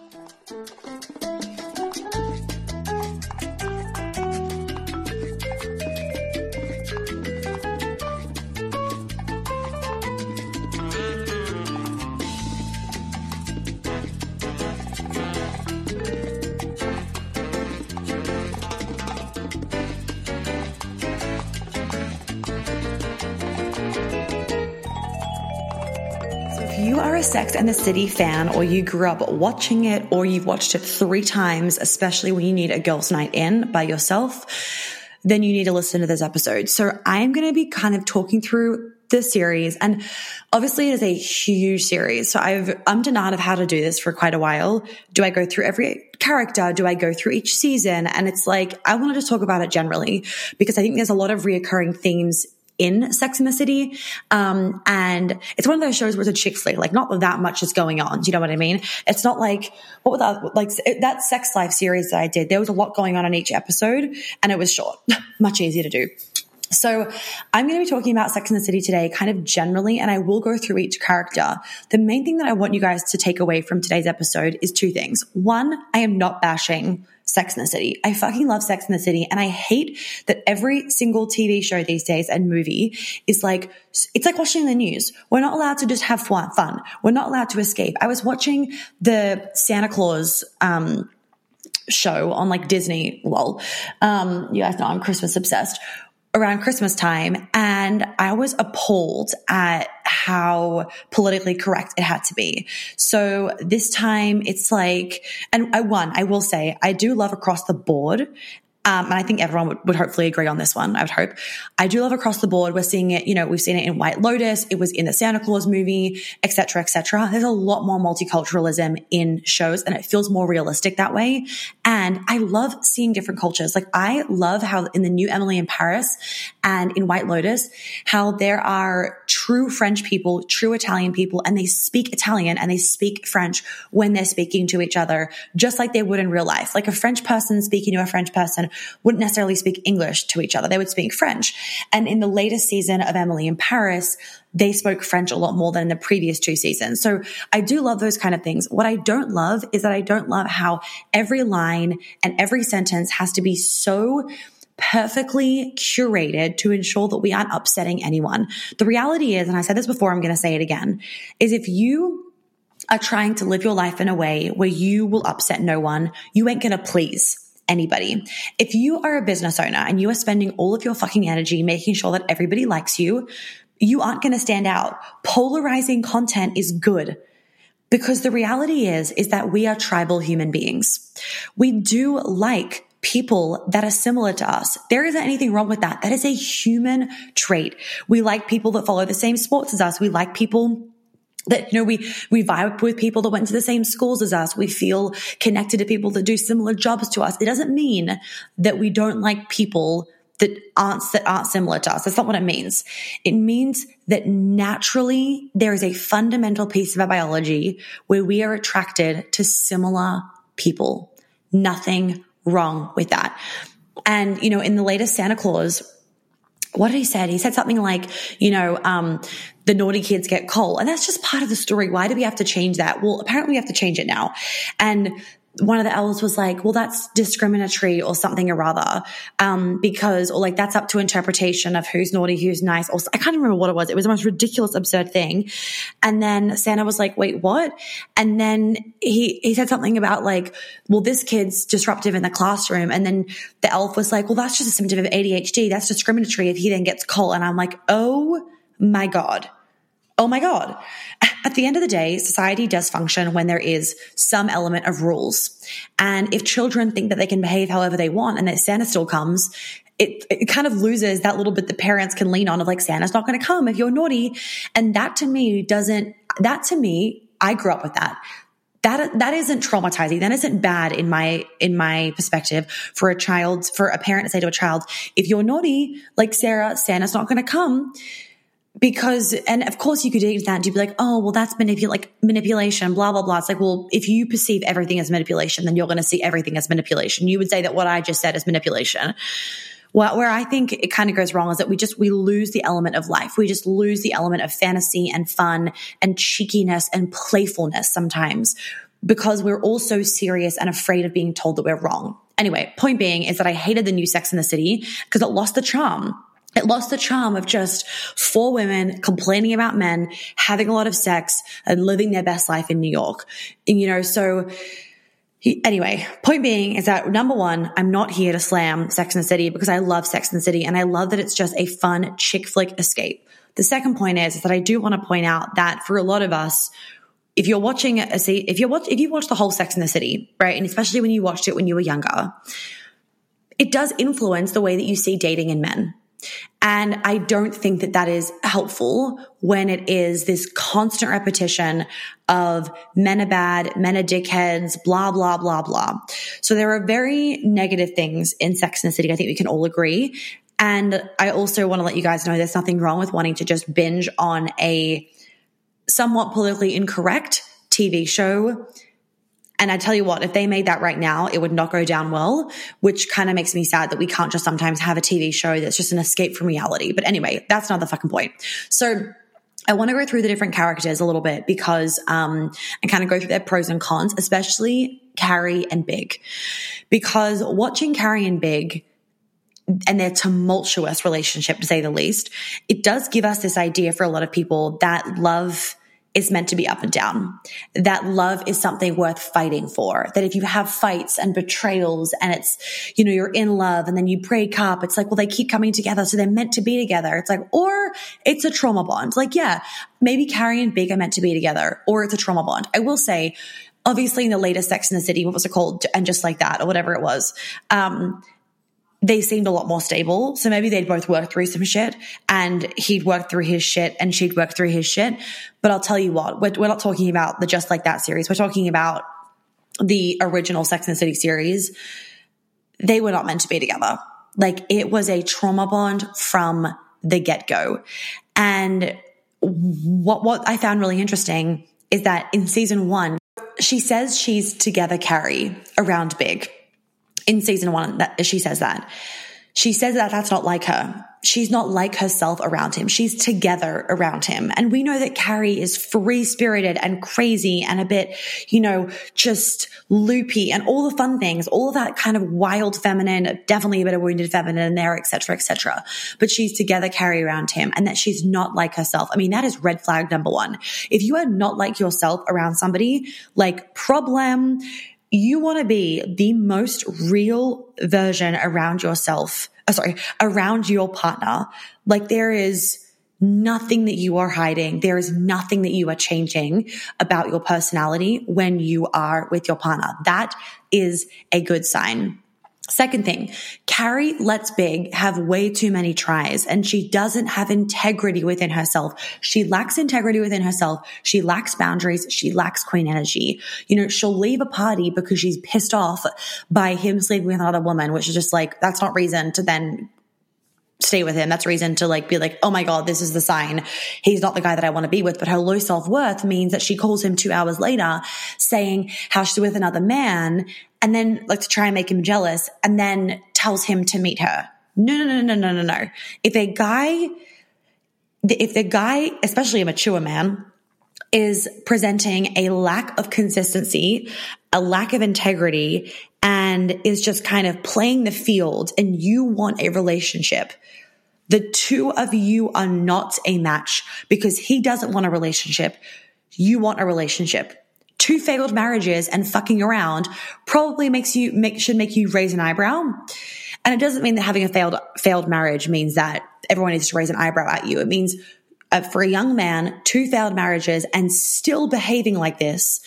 Música Sex and the City fan, or you grew up watching it, or you've watched it three times, especially when you need a girls' night in by yourself, then you need to listen to this episode. So I'm going to be kind of talking through the series and obviously it is a huge series. So I've I'm denied of how to do this for quite a while. Do I go through every character? Do I go through each season? And it's like I wanted to talk about it generally because I think there's a lot of reoccurring themes in Sex in the City. Um, and it's one of those shows where it's a chick flick, like not that much is going on. Do you know what I mean? It's not like, what was that, like that Sex Life series that I did, there was a lot going on in each episode and it was short, much easier to do. So I'm going to be talking about Sex in the City today, kind of generally, and I will go through each character. The main thing that I want you guys to take away from today's episode is two things. One, I am not bashing Sex in the City. I fucking love Sex in the City. And I hate that every single TV show these days and movie is like, it's like watching the news. We're not allowed to just have fun. We're not allowed to escape. I was watching the Santa Claus, um, show on like Disney, lol. Um, you guys know I'm Christmas obsessed around Christmas time and I was appalled at how politically correct it had to be. So this time it's like, and I won, I will say, I do love across the board um, and I think everyone would, would, hopefully agree on this one. I would hope. I do love across the board. We're seeing it. You know, we've seen it in White Lotus. It was in the Santa Claus movie, etc., etc. There's a lot more multiculturalism in shows, and it feels more realistic that way. And I love seeing different cultures. Like I love how in the new Emily in Paris and in White Lotus, how there are true French people, true Italian people, and they speak Italian and they speak French when they're speaking to each other, just like they would in real life. Like a French person speaking to a French person wouldn't necessarily speak English to each other. They would speak French. And in the latest season of Emily in Paris, they spoke French a lot more than in the previous two seasons. So I do love those kind of things. What I don't love is that I don't love how every line and every sentence has to be so perfectly curated to ensure that we aren't upsetting anyone. The reality is, and I said this before, I'm going to say it again, is if you are trying to live your life in a way where you will upset no one, you ain't going to please anybody. If you are a business owner and you are spending all of your fucking energy making sure that everybody likes you, you aren't going to stand out. Polarizing content is good. Because the reality is, is that we are tribal human beings. We do like people that are similar to us. There isn't anything wrong with that. That is a human trait. We like people that follow the same sports as us. We like people that you know we we vibe with people that went to the same schools as us. We feel connected to people that do similar jobs to us. It doesn't mean that we don't like people that aren't that aren't similar to us. That's not what it means. It means that naturally there is a fundamental piece of our biology where we are attracted to similar people. Nothing wrong with that. And you know in the latest santa claus what did he say? He said something like, you know, um, the naughty kids get coal. And that's just part of the story. Why do we have to change that? Well, apparently we have to change it now. And one of the elves was like, well, that's discriminatory or something or other. Um, because, or like, that's up to interpretation of who's naughty, who's nice. Or I can't remember what it was. It was the most ridiculous, absurd thing. And then Santa was like, wait, what? And then he, he said something about like, well, this kid's disruptive in the classroom. And then the elf was like, well, that's just a symptom of ADHD. That's discriminatory if he then gets coal. And I'm like, oh my God oh my God. At the end of the day, society does function when there is some element of rules. And if children think that they can behave however they want and that Santa still comes, it, it kind of loses that little bit the parents can lean on of like, Santa's not going to come if you're naughty. And that to me doesn't, that to me, I grew up with that that that isn't traumatizing that isn't bad in my in my perspective for a child for a parent to say to a child if you're naughty like sarah santa's not going to come because and of course you could do that and you'd be like oh well that's manipul- like manipulation blah blah blah it's like well if you perceive everything as manipulation then you're going to see everything as manipulation you would say that what i just said is manipulation well, where I think it kind of goes wrong is that we just, we lose the element of life. We just lose the element of fantasy and fun and cheekiness and playfulness sometimes because we're all so serious and afraid of being told that we're wrong. Anyway, point being is that I hated the new Sex in the City because it lost the charm. It lost the charm of just four women complaining about men, having a lot of sex and living their best life in New York. And, you know, so anyway, point being is that number one, I'm not here to slam Sex in the City because I love Sex in the City and I love that it's just a fun chick flick escape. The second point is, is that I do want to point out that for a lot of us, if you're watching a see if you're watch, if you watch the whole Sex in the City, right, and especially when you watched it when you were younger, it does influence the way that you see dating in men. And I don't think that that is helpful when it is this constant repetition of men are bad, men are dickheads, blah, blah, blah, blah. So there are very negative things in Sex and the City. I think we can all agree. And I also want to let you guys know there's nothing wrong with wanting to just binge on a somewhat politically incorrect TV show and I tell you what, if they made that right now, it would not go down well, which kind of makes me sad that we can't just sometimes have a TV show that's just an escape from reality. But anyway, that's not the fucking point. So I want to go through the different characters a little bit because, um, and kind of go through their pros and cons, especially Carrie and Big. Because watching Carrie and Big, and their tumultuous relationship, to say the least, it does give us this idea for a lot of people that love is meant to be up and down. That love is something worth fighting for. That if you have fights and betrayals and it's, you know, you're in love and then you break up, it's like, well, they keep coming together. So they're meant to be together. It's like, or it's a trauma bond. Like, yeah, maybe Carrie and Big are meant to be together or it's a trauma bond. I will say, obviously in the latest Sex in the City, what was it called? And just like that or whatever it was. Um, they seemed a lot more stable. So maybe they'd both worked through some shit and he'd worked through his shit and she'd worked through his shit. But I'll tell you what, we're, we're not talking about the Just Like That series. We're talking about the original Sex and the City series. They were not meant to be together. Like it was a trauma bond from the get go. And what, what I found really interesting is that in season one, she says she's together Carrie around Big in season one that she says that. She says that that's not like her. She's not like herself around him. She's together around him. And we know that Carrie is free spirited and crazy and a bit, you know, just loopy and all the fun things, all of that kind of wild feminine, definitely a bit of wounded feminine in there, etc., etc. But she's together Carrie around him and that she's not like herself. I mean, that is red flag number one. If you are not like yourself around somebody, like problem, you want to be the most real version around yourself. Oh, sorry, around your partner. Like there is nothing that you are hiding. There is nothing that you are changing about your personality when you are with your partner. That is a good sign. Second thing, Carrie lets Big have way too many tries and she doesn't have integrity within herself. She lacks integrity within herself. She lacks boundaries. She lacks queen energy. You know, she'll leave a party because she's pissed off by him sleeping with another woman, which is just like, that's not reason to then stay with him. That's reason to like be like, oh my God, this is the sign. He's not the guy that I want to be with. But her low self worth means that she calls him two hours later saying how she's with another man and then like to try and make him jealous and then tells him to meet her. No, no, no, no, no, no, no. If a guy, if the guy, especially a mature man, is presenting a lack of consistency, a lack of integrity, and is just kind of playing the field and you want a relationship, the two of you are not a match because he doesn't want a relationship. You want a relationship two failed marriages and fucking around probably makes you make should make you raise an eyebrow. And it doesn't mean that having a failed failed marriage means that everyone needs to raise an eyebrow at you. It means uh, for a young man, two failed marriages and still behaving like this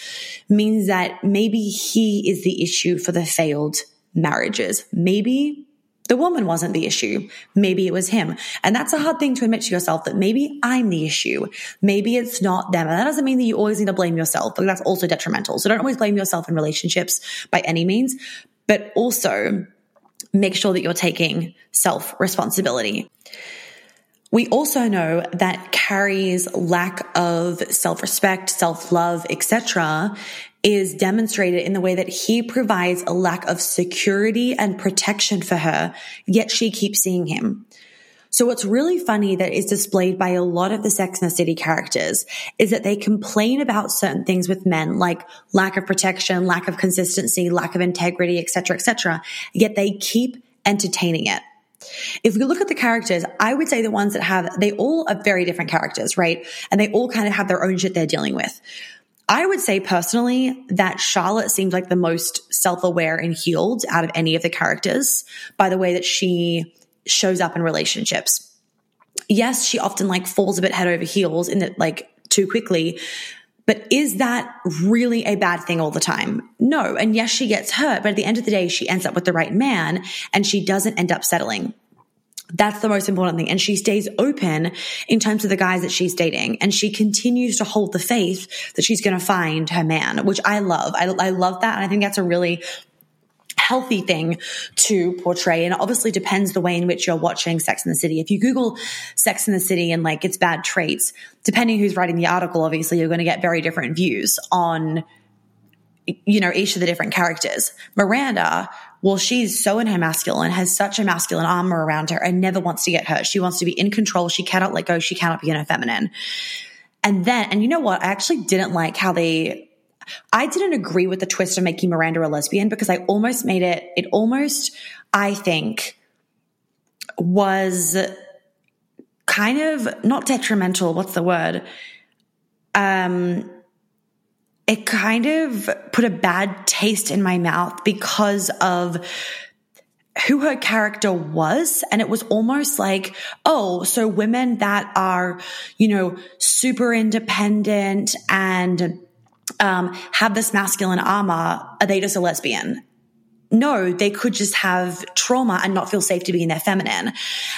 means that maybe he is the issue for the failed marriages. Maybe the woman wasn't the issue. Maybe it was him. And that's a hard thing to admit to yourself that maybe I'm the issue. Maybe it's not them. And that doesn't mean that you always need to blame yourself, but that's also detrimental. So don't always blame yourself in relationships by any means, but also make sure that you're taking self responsibility. We also know that Carrie's lack of self-respect, self-love, etc is demonstrated in the way that he provides a lack of security and protection for her, yet she keeps seeing him. So what's really funny that is displayed by a lot of the Sex and the City characters is that they complain about certain things with men, like lack of protection, lack of consistency, lack of integrity, etc., etc. Yet they keep entertaining it. If we look at the characters, I would say the ones that have, they all are very different characters, right? And they all kind of have their own shit they're dealing with. I would say personally that Charlotte seems like the most self aware and healed out of any of the characters by the way that she shows up in relationships. Yes, she often like falls a bit head over heels in it like too quickly. But is that really a bad thing all the time? No. And yes, she gets hurt, but at the end of the day, she ends up with the right man and she doesn't end up settling. That's the most important thing. And she stays open in terms of the guys that she's dating. And she continues to hold the faith that she's going to find her man, which I love. I, I love that. And I think that's a really healthy thing to portray. And obviously depends the way in which you're watching Sex in the City. If you Google Sex in the City and like its bad traits, depending who's writing the article, obviously you're going to get very different views on you know, each of the different characters. Miranda, well, she's so in her masculine, has such a masculine armor around her and never wants to get hurt. She wants to be in control. She cannot let go. She cannot be in her feminine. And then, and you know what? I actually didn't like how they, I didn't agree with the twist of making Miranda a lesbian because I almost made it, it almost, I think, was kind of not detrimental. What's the word? Um, it kind of put a bad taste in my mouth because of who her character was. And it was almost like, oh, so women that are, you know, super independent and um, have this masculine armor, are they just a lesbian? No, they could just have trauma and not feel safe to be in their feminine.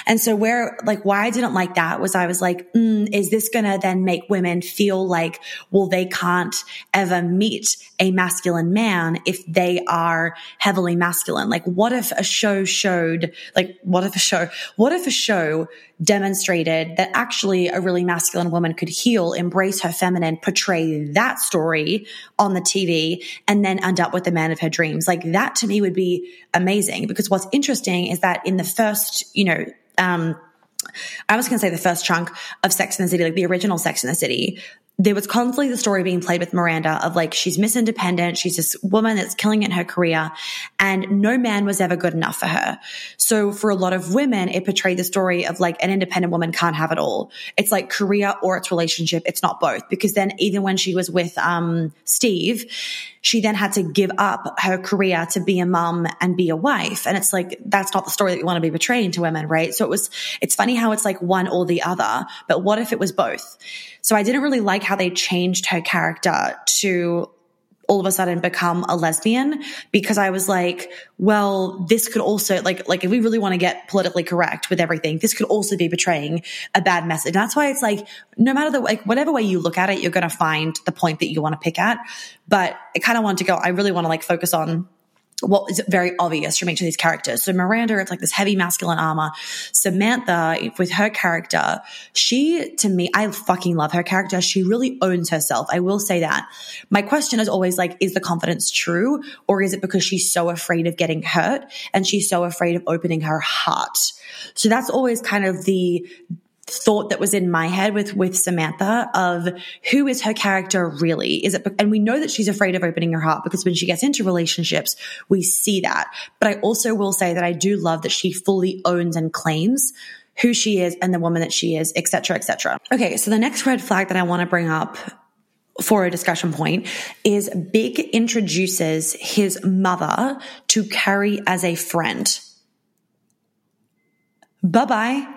And so where, like, why I didn't like that was I was like, mm, is this going to then make women feel like, well, they can't ever meet a masculine man if they are heavily masculine? Like, what if a show showed, like, what if a show, what if a show demonstrated that actually a really masculine woman could heal, embrace her feminine, portray that story on the TV, and then end up with the man of her dreams. Like that to me would be amazing because what's interesting is that in the first, you know, um, I was going to say the first chunk of Sex in the City, like the original Sex in the City, there was constantly the story being played with Miranda of like, she's Miss Independent. She's this woman that's killing it in her career and no man was ever good enough for her. So for a lot of women, it portrayed the story of like an independent woman can't have it all. It's like career or it's relationship. It's not both because then even when she was with, um, Steve, she then had to give up her career to be a mom and be a wife. And it's like, that's not the story that you want to be portraying to women, right? So it was, it's funny how it's like one or the other, but what if it was both? So I didn't really like how they changed her character to all of a sudden become a lesbian because I was like, well, this could also like like if we really want to get politically correct with everything, this could also be betraying a bad message. That's why it's like no matter the like whatever way you look at it, you're going to find the point that you want to pick at. But I kind of want to go. I really want to like focus on what is very obvious from each of these characters. So Miranda, it's like this heavy masculine armor. Samantha, with her character, she, to me, I fucking love her character. She really owns herself. I will say that. My question is always like, is the confidence true? Or is it because she's so afraid of getting hurt and she's so afraid of opening her heart? So that's always kind of the thought that was in my head with with Samantha of who is her character really? Is it and we know that she's afraid of opening her heart because when she gets into relationships we see that. But I also will say that I do love that she fully owns and claims who she is and the woman that she is etc etc okay so the next red flag that I want to bring up for a discussion point is Big introduces his mother to Carrie as a friend. Bye bye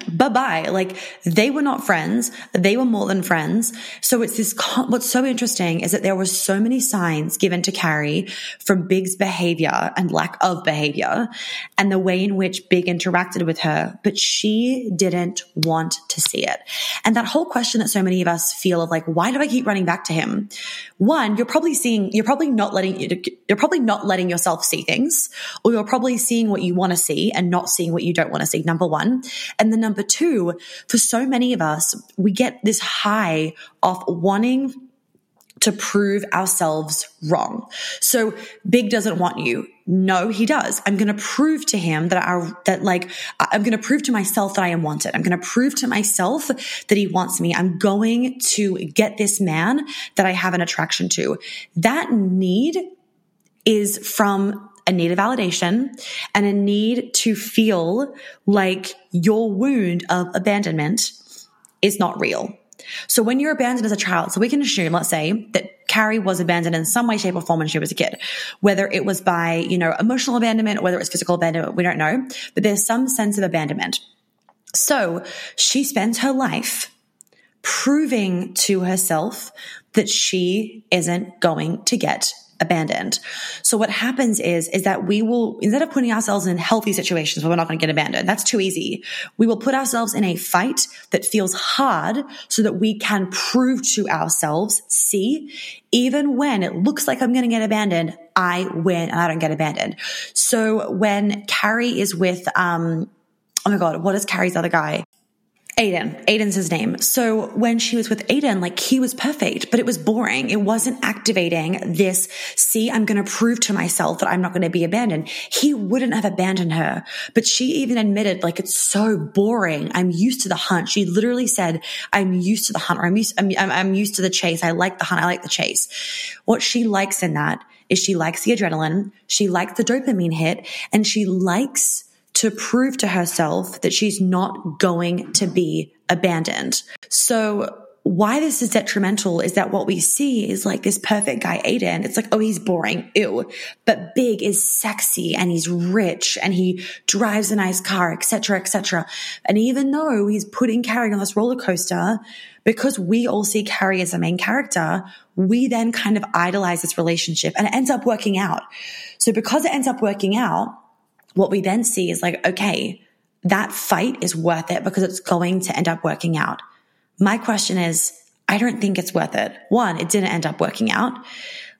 bye bye. Like they were not friends. They were more than friends. So it's this, what's so interesting is that there were so many signs given to Carrie from Big's behavior and lack of behavior and the way in which Big interacted with her, but she didn't want to see it. And that whole question that so many of us feel of like, why do I keep running back to him? One, you're probably seeing, you're probably not letting, you're probably not letting yourself see things or you're probably seeing what you want to see and not seeing what you don't want to see. Number one. And the number two, for so many of us, we get this high off wanting to prove ourselves wrong. So Big doesn't want you. No, he does. I'm going to prove to him that I, that like, I'm going to prove to myself that I am wanted. I'm going to prove to myself that he wants me. I'm going to get this man that I have an attraction to. That need is from a need of validation and a need to feel like your wound of abandonment is not real. So when you're abandoned as a child, so we can assume, let's say that Carrie was abandoned in some way, shape or form when she was a kid, whether it was by, you know, emotional abandonment or whether it was physical abandonment, we don't know, but there's some sense of abandonment. So she spends her life proving to herself that she isn't going to get abandoned. So what happens is, is that we will, instead of putting ourselves in healthy situations where we're not going to get abandoned, that's too easy. We will put ourselves in a fight that feels hard so that we can prove to ourselves, see, even when it looks like I'm going to get abandoned, I win and I don't get abandoned. So when Carrie is with, um, oh my God, what is Carrie's other guy? Aidan. Aidan's his name. So when she was with Aidan, like he was perfect, but it was boring. It wasn't activating this, see, I'm going to prove to myself that I'm not going to be abandoned. He wouldn't have abandoned her, but she even admitted like, it's so boring. I'm used to the hunt. She literally said, I'm used to the hunt or I'm used, I'm, I'm used to the chase. I like the hunt. I like the chase. What she likes in that is she likes the adrenaline. She likes the dopamine hit and she likes to prove to herself that she's not going to be abandoned. So why this is detrimental is that what we see is like this perfect guy, Aidan. It's like, oh, he's boring. Ew. But Big is sexy and he's rich and he drives a nice car, etc., etc. And even though he's putting Carrie on this roller coaster, because we all see Carrie as the main character, we then kind of idolize this relationship and it ends up working out. So because it ends up working out, what we then see is like, okay, that fight is worth it because it's going to end up working out. My question is, I don't think it's worth it. One, it didn't end up working out.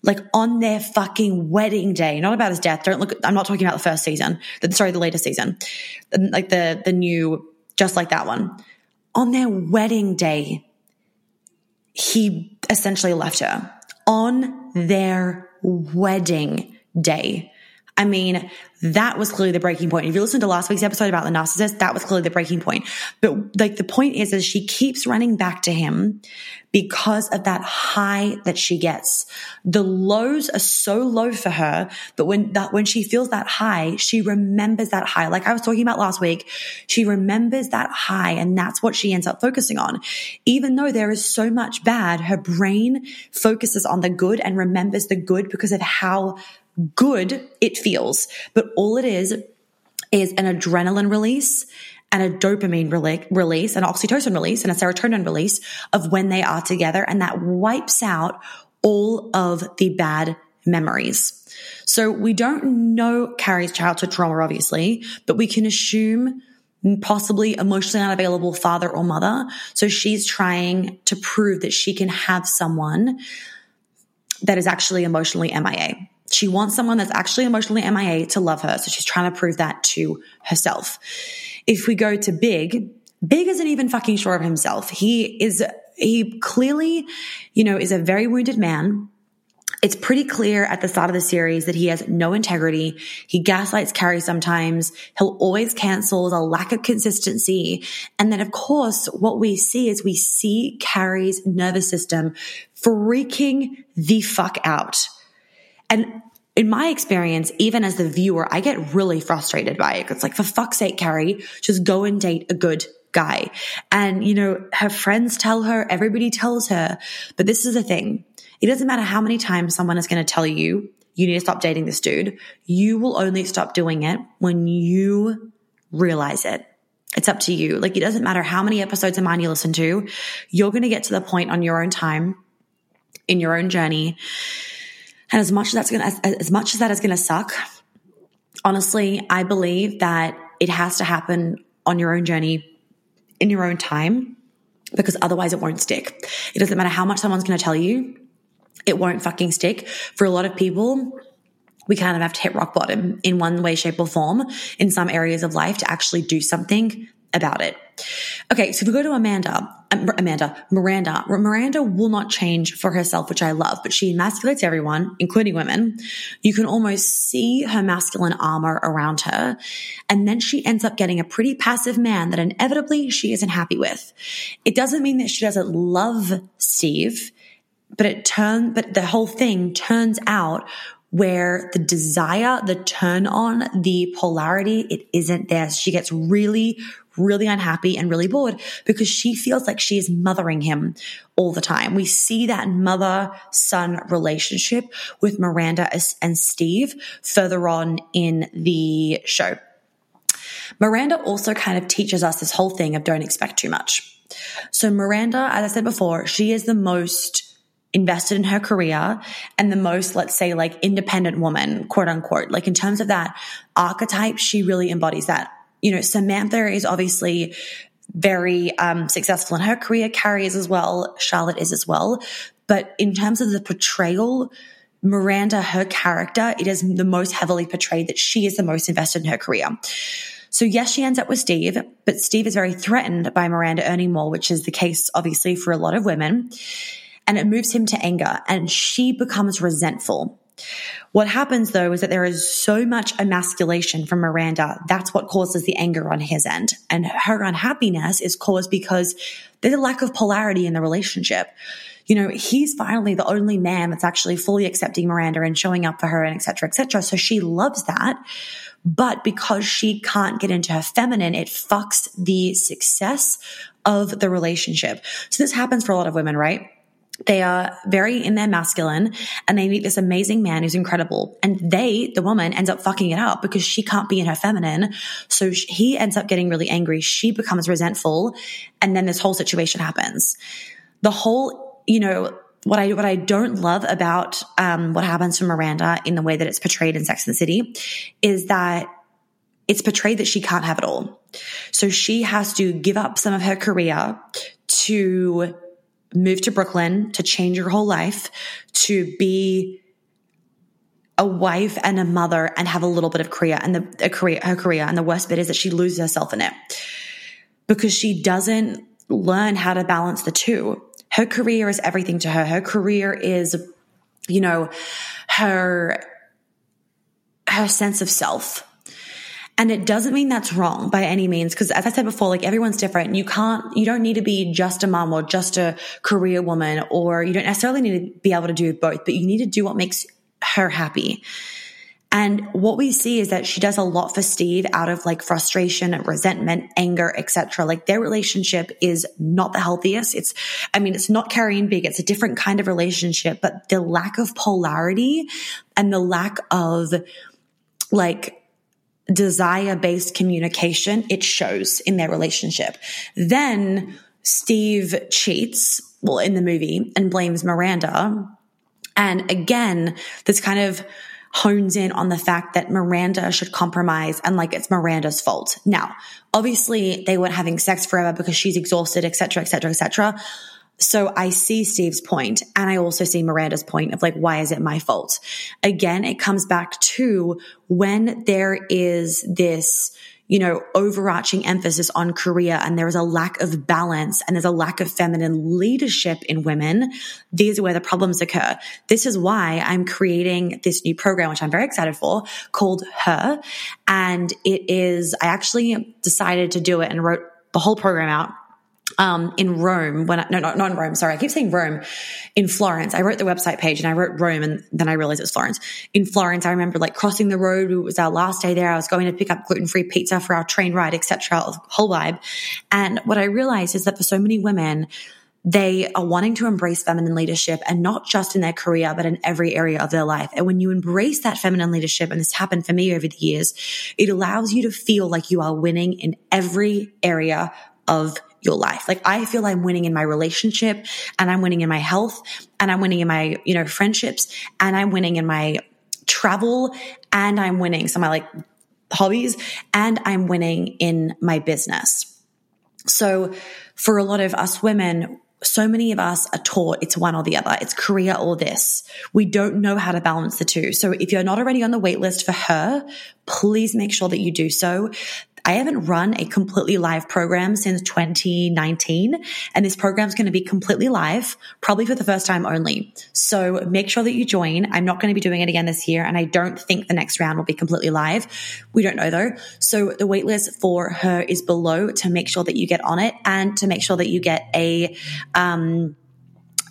Like on their fucking wedding day, not about his death. Don't look, I'm not talking about the first season. Sorry, the latest season. Like the, the new, just like that one. On their wedding day, he essentially left her on their wedding day. I mean, that was clearly the breaking point. If you listen to last week's episode about the narcissist, that was clearly the breaking point. But like the point is, is she keeps running back to him because of that high that she gets. The lows are so low for her, but when that, when she feels that high, she remembers that high. Like I was talking about last week, she remembers that high and that's what she ends up focusing on. Even though there is so much bad, her brain focuses on the good and remembers the good because of how good it feels. But all it is is an adrenaline release and a dopamine release, an oxytocin release, and a serotonin release of when they are together. And that wipes out all of the bad memories. So we don't know Carrie's childhood trauma, obviously, but we can assume possibly emotionally unavailable father or mother. So she's trying to prove that she can have someone that is actually emotionally MIA. She wants someone that's actually emotionally MIA to love her. So she's trying to prove that to herself. If we go to Big, Big isn't even fucking sure of himself. He is, he clearly, you know, is a very wounded man. It's pretty clear at the start of the series that he has no integrity. He gaslights Carrie sometimes. He'll always cancel. There's a lack of consistency. And then, of course, what we see is we see Carrie's nervous system freaking the fuck out. And in my experience, even as the viewer, I get really frustrated by it. It's like, for fuck's sake, Carrie, just go and date a good guy. And, you know, her friends tell her, everybody tells her, but this is the thing. It doesn't matter how many times someone is going to tell you, you need to stop dating this dude. You will only stop doing it when you realize it. It's up to you. Like, it doesn't matter how many episodes of mine you listen to. You're going to get to the point on your own time in your own journey and as much as that's going to, as much as that is going to suck, honestly, I believe that it has to happen on your own journey in your own time because otherwise it won't stick. It doesn't matter how much someone's going to tell you. It won't fucking stick. For a lot of people, we kind of have to hit rock bottom in one way, shape or form in some areas of life to actually do something about it. Okay, so if we go to Amanda, um, Amanda, Miranda, Miranda will not change for herself, which I love, but she emasculates everyone, including women. You can almost see her masculine armor around her. And then she ends up getting a pretty passive man that inevitably she isn't happy with. It doesn't mean that she doesn't love Steve, but it turns, but the whole thing turns out where the desire, the turn on, the polarity, it isn't there. She gets really, really unhappy and really bored because she feels like she is mothering him all the time. We see that mother son relationship with Miranda and Steve further on in the show. Miranda also kind of teaches us this whole thing of don't expect too much. So Miranda, as I said before, she is the most invested in her career and the most, let's say, like independent woman, quote unquote. Like in terms of that archetype, she really embodies that you know, Samantha is obviously very um, successful in her career. Carrie is as well. Charlotte is as well. But in terms of the portrayal, Miranda, her character, it is the most heavily portrayed that she is the most invested in her career. So yes, she ends up with Steve, but Steve is very threatened by Miranda earning more, which is the case obviously for a lot of women. And it moves him to anger and she becomes resentful. What happens though is that there is so much emasculation from Miranda. That's what causes the anger on his end. And her unhappiness is caused because there's a lack of polarity in the relationship. You know, he's finally the only man that's actually fully accepting Miranda and showing up for her and et cetera, et cetera. So she loves that. But because she can't get into her feminine, it fucks the success of the relationship. So this happens for a lot of women, right? They are very in their masculine and they meet this amazing man who's incredible. And they, the woman, ends up fucking it up because she can't be in her feminine. So he ends up getting really angry. She becomes resentful. And then this whole situation happens. The whole, you know, what I what I don't love about um, what happens to Miranda in the way that it's portrayed in Sex and the City is that it's portrayed that she can't have it all. So she has to give up some of her career to move to Brooklyn to change your whole life, to be a wife and a mother and have a little bit of career and the career her career and the worst bit is that she loses herself in it because she doesn't learn how to balance the two. Her career is everything to her. Her career is you know her her sense of self and it doesn't mean that's wrong by any means. Cause as I said before, like everyone's different. You can't, you don't need to be just a mom or just a career woman, or you don't necessarily need to be able to do both, but you need to do what makes her happy. And what we see is that she does a lot for Steve out of like frustration, resentment, anger, etc. Like their relationship is not the healthiest. It's, I mean, it's not carrying big. It's a different kind of relationship, but the lack of polarity and the lack of like desire based communication, it shows in their relationship. Then Steve cheats, well, in the movie and blames Miranda. And again, this kind of hones in on the fact that Miranda should compromise and like it's Miranda's fault. Now, obviously they weren't having sex forever because she's exhausted, etc., etc., etc. So I see Steve's point and I also see Miranda's point of like, why is it my fault? Again, it comes back to when there is this, you know, overarching emphasis on career and there is a lack of balance and there's a lack of feminine leadership in women, these are where the problems occur. This is why I'm creating this new program, which I'm very excited for called Her. And it is, I actually decided to do it and wrote the whole program out um, in Rome when I, no, not, not in Rome. Sorry. I keep saying Rome in Florence. I wrote the website page and I wrote Rome and then I realized it was Florence. In Florence, I remember like crossing the road. It was our last day there. I was going to pick up gluten free pizza for our train ride, etc. Whole vibe. And what I realized is that for so many women, they are wanting to embrace feminine leadership and not just in their career, but in every area of their life. And when you embrace that feminine leadership, and this happened for me over the years, it allows you to feel like you are winning in every area of your life. Like I feel I'm winning in my relationship and I'm winning in my health and I'm winning in my, you know, friendships and I'm winning in my travel and I'm winning some of my like hobbies and I'm winning in my business. So for a lot of us women, so many of us are taught it's one or the other. It's career or this. We don't know how to balance the two. So if you're not already on the wait list for her, please make sure that you do so. I haven't run a completely live program since 2019, and this program is going to be completely live, probably for the first time only. So make sure that you join. I'm not going to be doing it again this year, and I don't think the next round will be completely live. We don't know though. So the waitlist for her is below to make sure that you get on it and to make sure that you get a, um,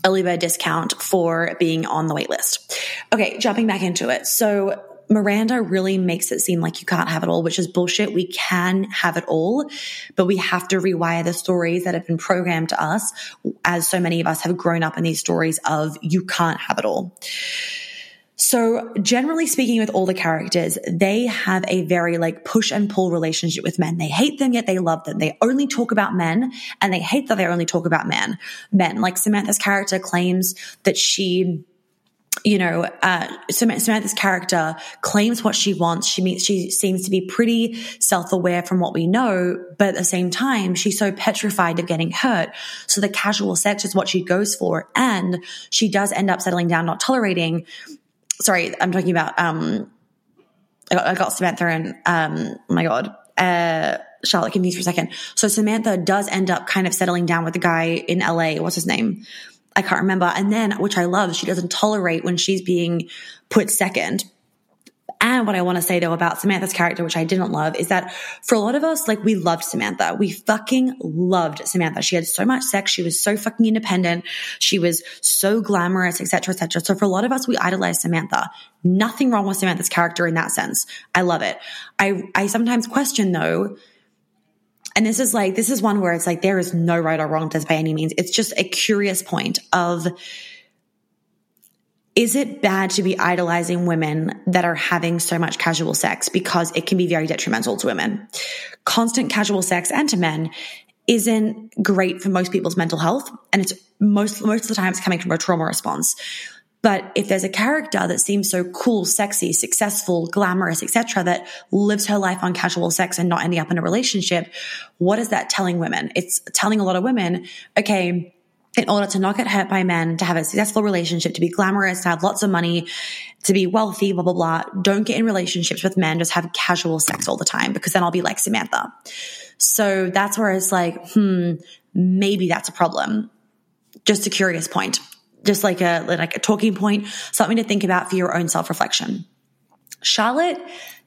early bird discount for being on the waitlist. Okay, jumping back into it. So Miranda really makes it seem like you can't have it all, which is bullshit. We can have it all, but we have to rewire the stories that have been programmed to us, as so many of us have grown up in these stories of you can't have it all. So generally speaking with all the characters, they have a very like push and pull relationship with men. They hate them, yet they love them. They only talk about men and they hate that they only talk about men. Men. Like Samantha's character claims that she you know, uh, Samantha's character claims what she wants. She means she seems to be pretty self-aware from what we know, but at the same time, she's so petrified of getting hurt. So the casual sex is what she goes for, and she does end up settling down, not tolerating. Sorry, I'm talking about. Um, I got, I got Samantha and um, oh my god, uh, Charlotte confused for a second. So Samantha does end up kind of settling down with the guy in LA. What's his name? I can't remember. And then, which I love, she doesn't tolerate when she's being put second. And what I want to say though about Samantha's character, which I didn't love, is that for a lot of us, like we loved Samantha. We fucking loved Samantha. She had so much sex. She was so fucking independent. She was so glamorous, etc., etc. So for a lot of us, we idolized Samantha. Nothing wrong with Samantha's character in that sense. I love it. I, I sometimes question though, and this is like, this is one where it's like, there is no right or wrong to this by any means. It's just a curious point of, is it bad to be idolizing women that are having so much casual sex because it can be very detrimental to women? Constant casual sex and to men isn't great for most people's mental health. And it's most, most of the time it's coming from a trauma response. But if there's a character that seems so cool, sexy, successful, glamorous, etc., that lives her life on casual sex and not ending up in a relationship, what is that telling women? It's telling a lot of women, okay, in order to not get hurt by men, to have a successful relationship, to be glamorous, to have lots of money, to be wealthy, blah, blah, blah, don't get in relationships with men, just have casual sex all the time because then I'll be like Samantha. So that's where it's like, hmm, maybe that's a problem. Just a curious point just like a like a talking point, something to think about for your own self reflection. Charlotte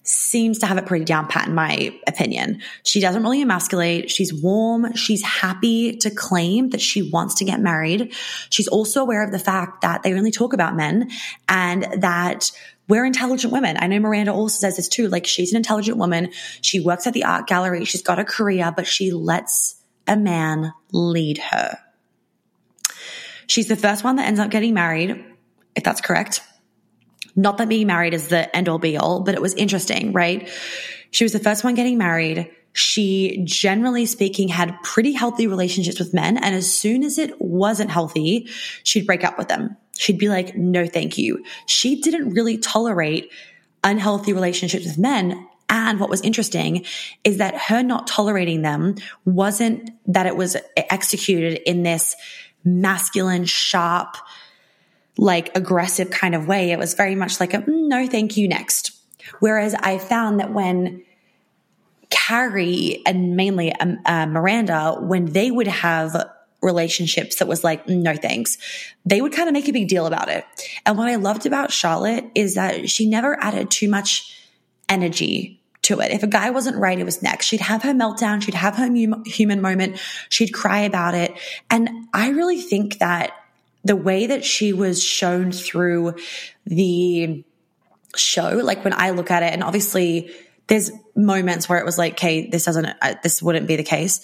seems to have it pretty down pat in my opinion. She doesn't really emasculate. She's warm. She's happy to claim that she wants to get married. She's also aware of the fact that they only talk about men and that we're intelligent women. I know Miranda also says this too. Like she's an intelligent woman. She works at the art gallery. She's got a career, but she lets a man lead her. She's the first one that ends up getting married, if that's correct. Not that being married is the end all be all, but it was interesting, right? She was the first one getting married. She generally speaking had pretty healthy relationships with men. And as soon as it wasn't healthy, she'd break up with them. She'd be like, no, thank you. She didn't really tolerate unhealthy relationships with men and what was interesting is that her not tolerating them wasn't that it was executed in this masculine, sharp, like aggressive kind of way. It was very much like a mm, no, thank you, next. Whereas I found that when Carrie and mainly um, uh, Miranda, when they would have relationships that was like, mm, no thanks, they would kind of make a big deal about it. And what I loved about Charlotte is that she never added too much energy to it. If a guy wasn't right, it was next. She'd have her meltdown. She'd have her human moment. She'd cry about it. And I really think that the way that she was shown through the show, like when I look at it, and obviously there's moments where it was like, okay, this doesn't, uh, this wouldn't be the case.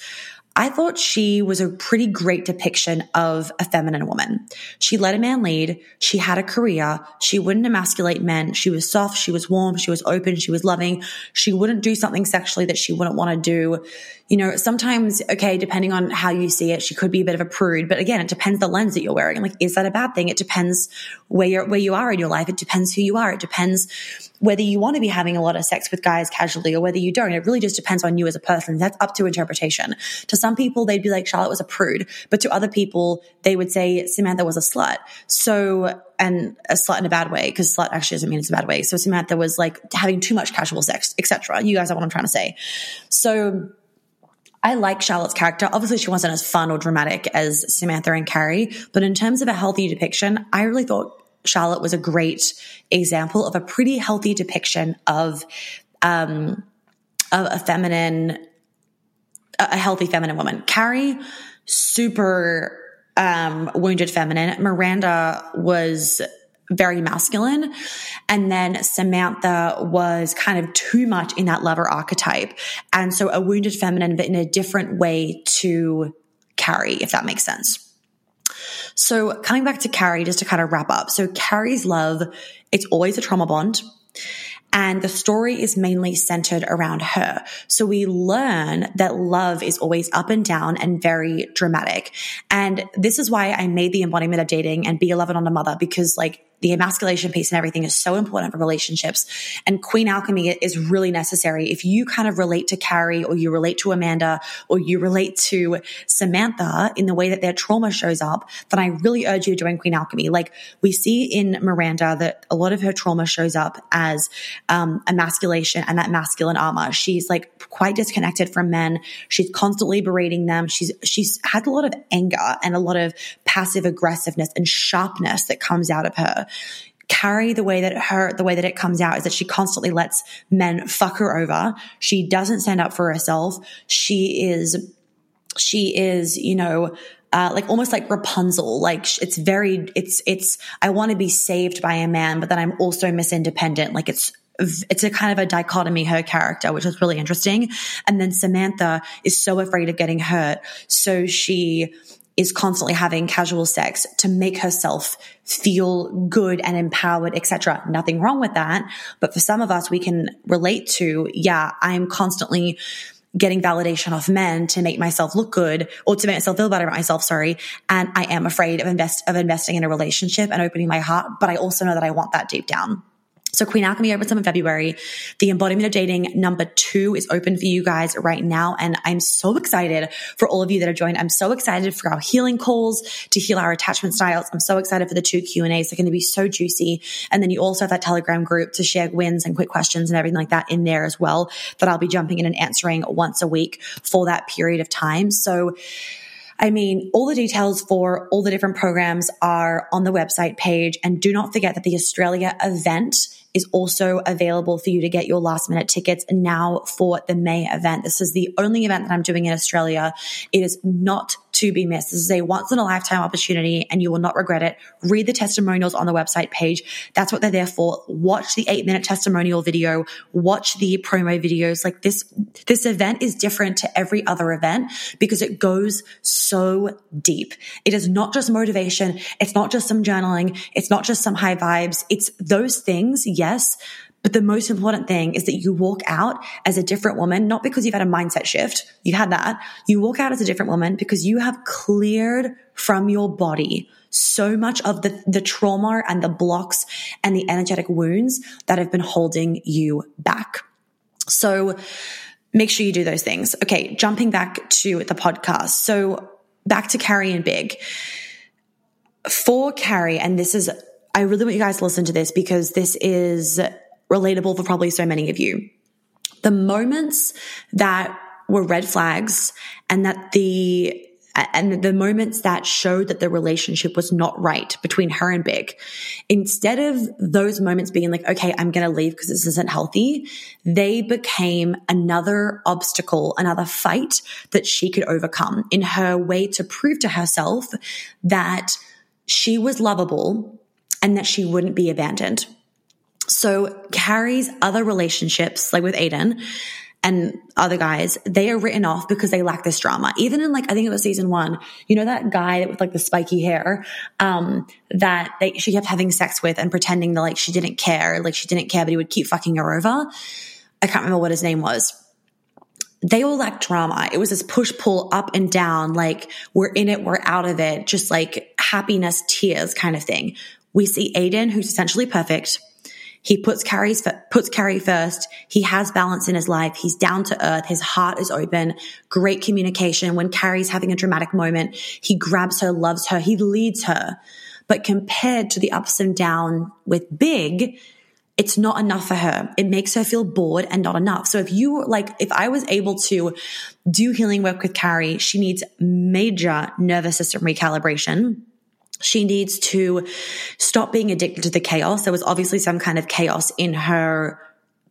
I thought she was a pretty great depiction of a feminine woman. She let a man lead. She had a career. She wouldn't emasculate men. She was soft. She was warm. She was open. She was loving. She wouldn't do something sexually that she wouldn't want to do. You know, sometimes, okay, depending on how you see it, she could be a bit of a prude. But again, it depends the lens that you're wearing. Like, is that a bad thing? It depends where you're, where you are in your life. It depends who you are. It depends whether you want to be having a lot of sex with guys casually or whether you don't. It really just depends on you as a person. That's up to interpretation. To some some people they'd be like Charlotte was a prude, but to other people they would say Samantha was a slut. So and a slut in a bad way because slut actually doesn't mean it's a bad way. So Samantha was like having too much casual sex, etc. You guys know what I'm trying to say. So I like Charlotte's character. Obviously, she wasn't as fun or dramatic as Samantha and Carrie, but in terms of a healthy depiction, I really thought Charlotte was a great example of a pretty healthy depiction of um, of a feminine, a healthy feminine woman. Carrie, super um, wounded feminine. Miranda was very masculine. And then Samantha was kind of too much in that lover archetype. And so a wounded feminine, but in a different way to Carrie, if that makes sense. So coming back to Carrie, just to kind of wrap up. So Carrie's love, it's always a trauma bond. And the story is mainly centered around her. So we learn that love is always up and down and very dramatic. And this is why I made the embodiment of dating and be a lover, not a mother, because like the emasculation piece and everything is so important for relationships. And Queen Alchemy is really necessary. If you kind of relate to Carrie or you relate to Amanda or you relate to Samantha in the way that their trauma shows up, then I really urge you to join Queen Alchemy. Like we see in Miranda that a lot of her trauma shows up as um, emasculation and that masculine armor. She's like quite disconnected from men. She's constantly berating them. She's, she's had a lot of anger and a lot of passive aggressiveness and sharpness that comes out of her. Carrie, the way that her, the way that it comes out is that she constantly lets men fuck her over. She doesn't stand up for herself. She is, she is, you know, uh, like almost like Rapunzel. Like it's very, it's, it's, I want to be saved by a man, but then I'm also Miss Independent. Like it's, it's a kind of a dichotomy, her character, which is really interesting. And then Samantha is so afraid of getting hurt. So she, is constantly having casual sex to make herself feel good and empowered, etc. Nothing wrong with that. But for some of us, we can relate to, yeah, I'm constantly getting validation off men to make myself look good or to make myself feel better about myself, sorry. And I am afraid of invest, of investing in a relationship and opening my heart. But I also know that I want that deep down. So Queen Alchemy opens up in February. The embodiment of dating number two is open for you guys right now. And I'm so excited for all of you that have joined. I'm so excited for our healing calls to heal our attachment styles. I'm so excited for the two Q and A's. They're going to be so juicy. And then you also have that telegram group to share wins and quick questions and everything like that in there as well that I'll be jumping in and answering once a week for that period of time. So I mean, all the details for all the different programs are on the website page. And do not forget that the Australia event is also available for you to get your last minute tickets now for the May event. This is the only event that I'm doing in Australia. It is not to be missed. This is a once in a lifetime opportunity and you will not regret it. Read the testimonials on the website page. That's what they're there for. Watch the eight minute testimonial video. Watch the promo videos. Like this, this event is different to every other event because it goes so deep. It is not just motivation. It's not just some journaling. It's not just some high vibes. It's those things. Yes. But the most important thing is that you walk out as a different woman, not because you've had a mindset shift. You've had that. You walk out as a different woman because you have cleared from your body so much of the, the trauma and the blocks and the energetic wounds that have been holding you back. So make sure you do those things. Okay. Jumping back to the podcast. So back to Carrie and Big. For Carrie, and this is, I really want you guys to listen to this because this is relatable for probably so many of you. The moments that were red flags and that the and the moments that showed that the relationship was not right between her and Big, instead of those moments being like, okay, I'm going to leave because this isn't healthy, they became another obstacle, another fight that she could overcome in her way to prove to herself that she was lovable and that she wouldn't be abandoned. So Carrie's other relationships, like with Aidan and other guys, they are written off because they lack this drama. Even in like, I think it was season one, you know, that guy with like the spiky hair, um, that they, she kept having sex with and pretending that like she didn't care, like she didn't care, but he would keep fucking her over. I can't remember what his name was they all lack drama. It was this push pull up and down, like we're in it, we're out of it, just like happiness, tears kind of thing. We see Aidan, who's essentially perfect. He puts Carrie's, puts Carrie first. He has balance in his life. He's down to earth. His heart is open. Great communication. When Carrie's having a dramatic moment, he grabs her, loves her. He leads her. But compared to the ups and down with Big, it's not enough for her. It makes her feel bored and not enough. So if you like, if I was able to do healing work with Carrie, she needs major nervous system recalibration she needs to stop being addicted to the chaos. There was obviously some kind of chaos in her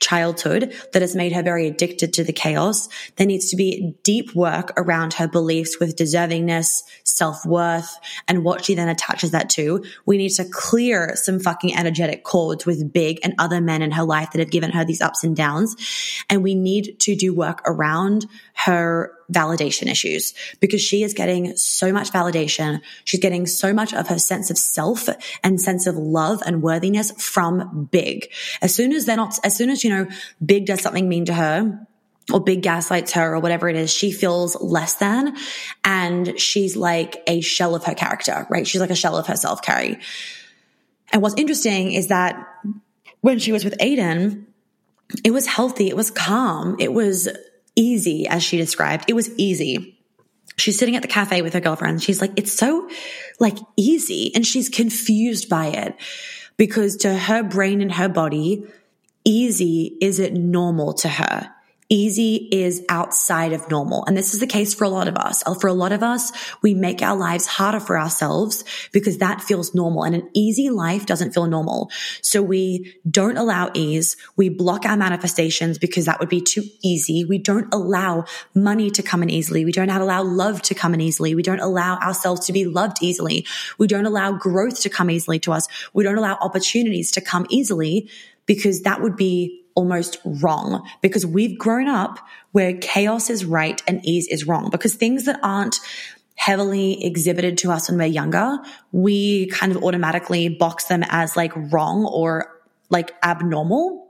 childhood that has made her very addicted to the chaos. There needs to be deep work around her beliefs with deservingness, self-worth, and what she then attaches that to. We need to clear some fucking energetic cords with Big and other men in her life that have given her these ups and downs. And we need to do work around her validation issues because she is getting so much validation. She's getting so much of her sense of self and sense of love and worthiness from Big. As soon as they're not, as soon as, you know, Big does something mean to her, or big gaslights her or whatever it is, she feels less than and she's like a shell of her character, right? She's like a shell of herself, Carrie. And what's interesting is that when she was with Aidan, it was healthy. It was calm. It was easy, as she described. It was easy. She's sitting at the cafe with her girlfriend. She's like, it's so like easy. And she's confused by it because to her brain and her body, easy isn't normal to her easy is outside of normal. And this is the case for a lot of us. For a lot of us, we make our lives harder for ourselves because that feels normal and an easy life doesn't feel normal. So we don't allow ease. We block our manifestations because that would be too easy. We don't allow money to come in easily. We don't allow love to come in easily. We don't allow ourselves to be loved easily. We don't allow growth to come easily to us. We don't allow opportunities to come easily because that would be almost wrong because we've grown up where chaos is right and ease is wrong because things that aren't heavily exhibited to us when we're younger, we kind of automatically box them as like wrong or like abnormal.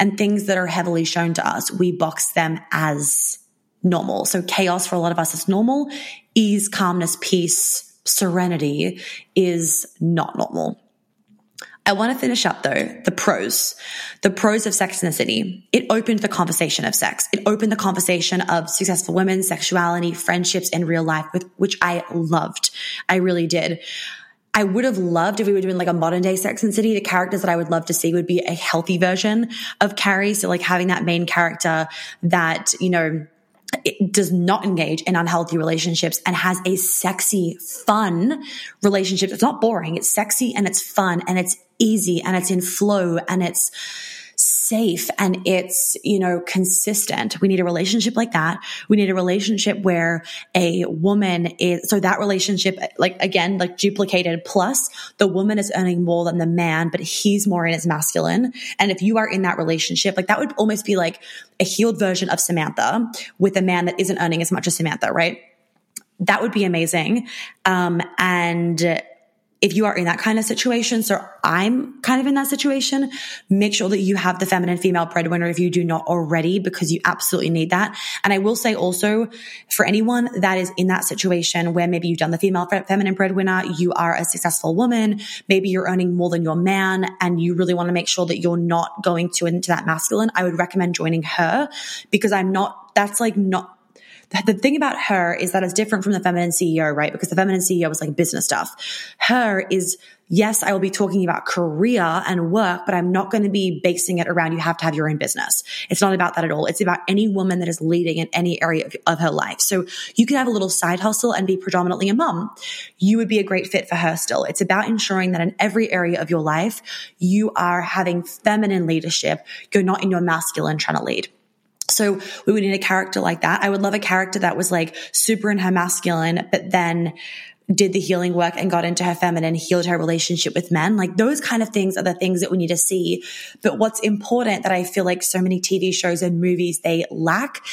And things that are heavily shown to us, we box them as normal. So chaos for a lot of us is normal. Ease, calmness, peace, serenity is not normal. I want to finish up though, the pros, the pros of Sex in the City. It opened the conversation of sex. It opened the conversation of successful women, sexuality, friendships in real life, with which I loved. I really did. I would have loved if we were doing like a modern day Sex and the City. The characters that I would love to see would be a healthy version of Carrie. So like having that main character that, you know, it does not engage in unhealthy relationships and has a sexy, fun relationship. It's not boring. It's sexy and it's fun and it's easy and it's in flow and it's safe and it's, you know, consistent. We need a relationship like that. We need a relationship where a woman is, so that relationship, like again, like duplicated plus the woman is earning more than the man, but he's more in his masculine. And if you are in that relationship, like that would almost be like a healed version of Samantha with a man that isn't earning as much as Samantha, right? That would be amazing. Um, and, if you are in that kind of situation, so I'm kind of in that situation, make sure that you have the feminine female breadwinner if you do not already, because you absolutely need that. And I will say also for anyone that is in that situation where maybe you've done the female feminine breadwinner, you are a successful woman, maybe you're earning more than your man and you really want to make sure that you're not going to into that masculine, I would recommend joining her because I'm not, that's like not the thing about her is that it's different from the feminine CEO, right? Because the feminine CEO was like business stuff. Her is, yes, I will be talking about career and work, but I'm not going to be basing it around you have to have your own business. It's not about that at all. It's about any woman that is leading in any area of, of her life. So you could have a little side hustle and be predominantly a mom. You would be a great fit for her still. It's about ensuring that in every area of your life, you are having feminine leadership. You're not in your masculine trying to lead. So we would need a character like that. I would love a character that was like super in her masculine, but then did the healing work and got into her feminine, healed her relationship with men. Like those kind of things are the things that we need to see. But what's important that I feel like so many TV shows and movies they lack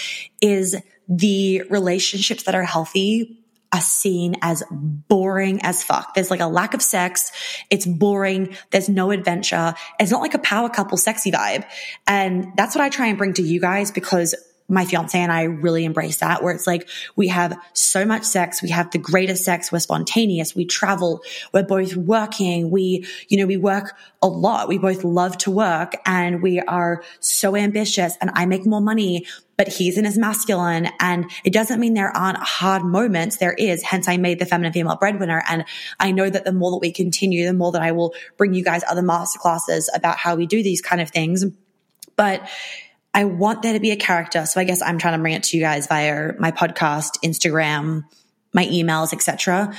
is the relationships that are healthy are seen as boring as fuck. There's like a lack of sex. It's boring. There's no adventure. It's not like a power couple sexy vibe. And that's what I try and bring to you guys because my fiance and I really embrace that where it's like we have so much sex. We have the greatest sex. We're spontaneous. We travel. We're both working. We, you know, we work a lot. We both love to work and we are so ambitious and I make more money, but he's in his masculine. And it doesn't mean there aren't hard moments. There is. Hence I made the feminine female breadwinner. And I know that the more that we continue, the more that I will bring you guys other masterclasses about how we do these kind of things. But I want there to be a character. So I guess I'm trying to bring it to you guys via my podcast, Instagram, my emails, etc.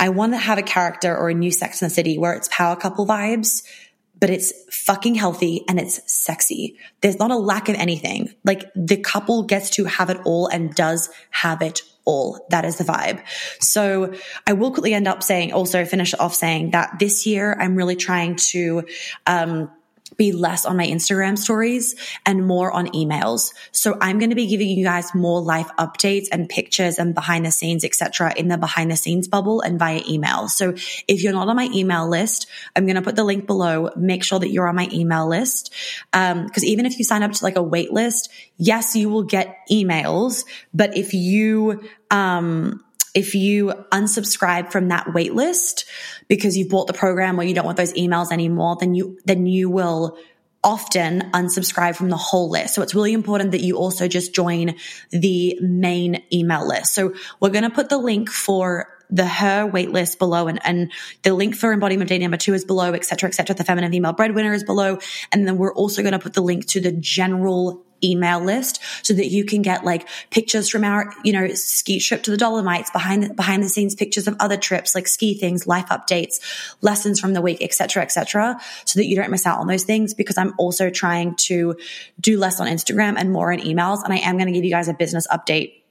I want to have a character or a new Sex in the City where it's power couple vibes, but it's fucking healthy and it's sexy. There's not a lack of anything. Like the couple gets to have it all and does have it all. That is the vibe. So I will quickly end up saying, also finish off saying that this year I'm really trying to, um, be less on my Instagram stories and more on emails. So I'm going to be giving you guys more life updates and pictures and behind the scenes, etc. in the behind the scenes bubble and via email. So if you're not on my email list, I'm going to put the link below. Make sure that you're on my email list. Um, cause even if you sign up to like a wait list, yes, you will get emails. But if you, um, if you unsubscribe from that wait list because you've bought the program or you don't want those emails anymore, then you, then you will often unsubscribe from the whole list. So it's really important that you also just join the main email list. So we're going to put the link for the her waitlist below and, and the link for embodiment day number two is below, et cetera, et cetera. The feminine female breadwinner is below. And then we're also going to put the link to the general email list so that you can get like pictures from our, you know, ski trip to the Dolomites, behind the, behind the scenes pictures of other trips, like ski things, life updates, lessons from the week, etc., etc., so that you don't miss out on those things. Because I'm also trying to do less on Instagram and more in emails, and I am going to give you guys a business update.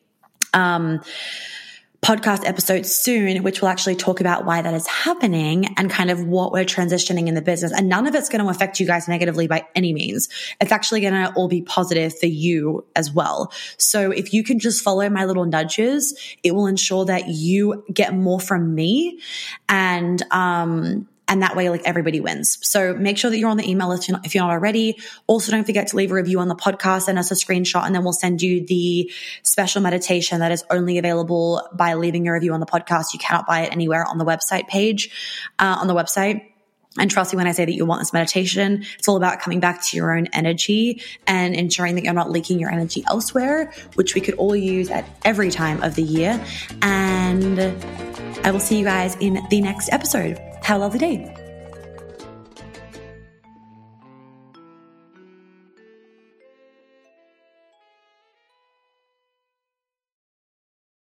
Um, podcast episode soon, which will actually talk about why that is happening and kind of what we're transitioning in the business. And none of it's going to affect you guys negatively by any means. It's actually going to all be positive for you as well. So if you can just follow my little nudges, it will ensure that you get more from me and, um, and that way, like everybody wins. So make sure that you're on the email list if you're not already. Also, don't forget to leave a review on the podcast, send us a screenshot, and then we'll send you the special meditation that is only available by leaving a review on the podcast. You cannot buy it anywhere on the website page, uh, on the website. And trust me when I say that you want this meditation, it's all about coming back to your own energy and ensuring that you're not leaking your energy elsewhere, which we could all use at every time of the year. And I will see you guys in the next episode. Have a lovely day.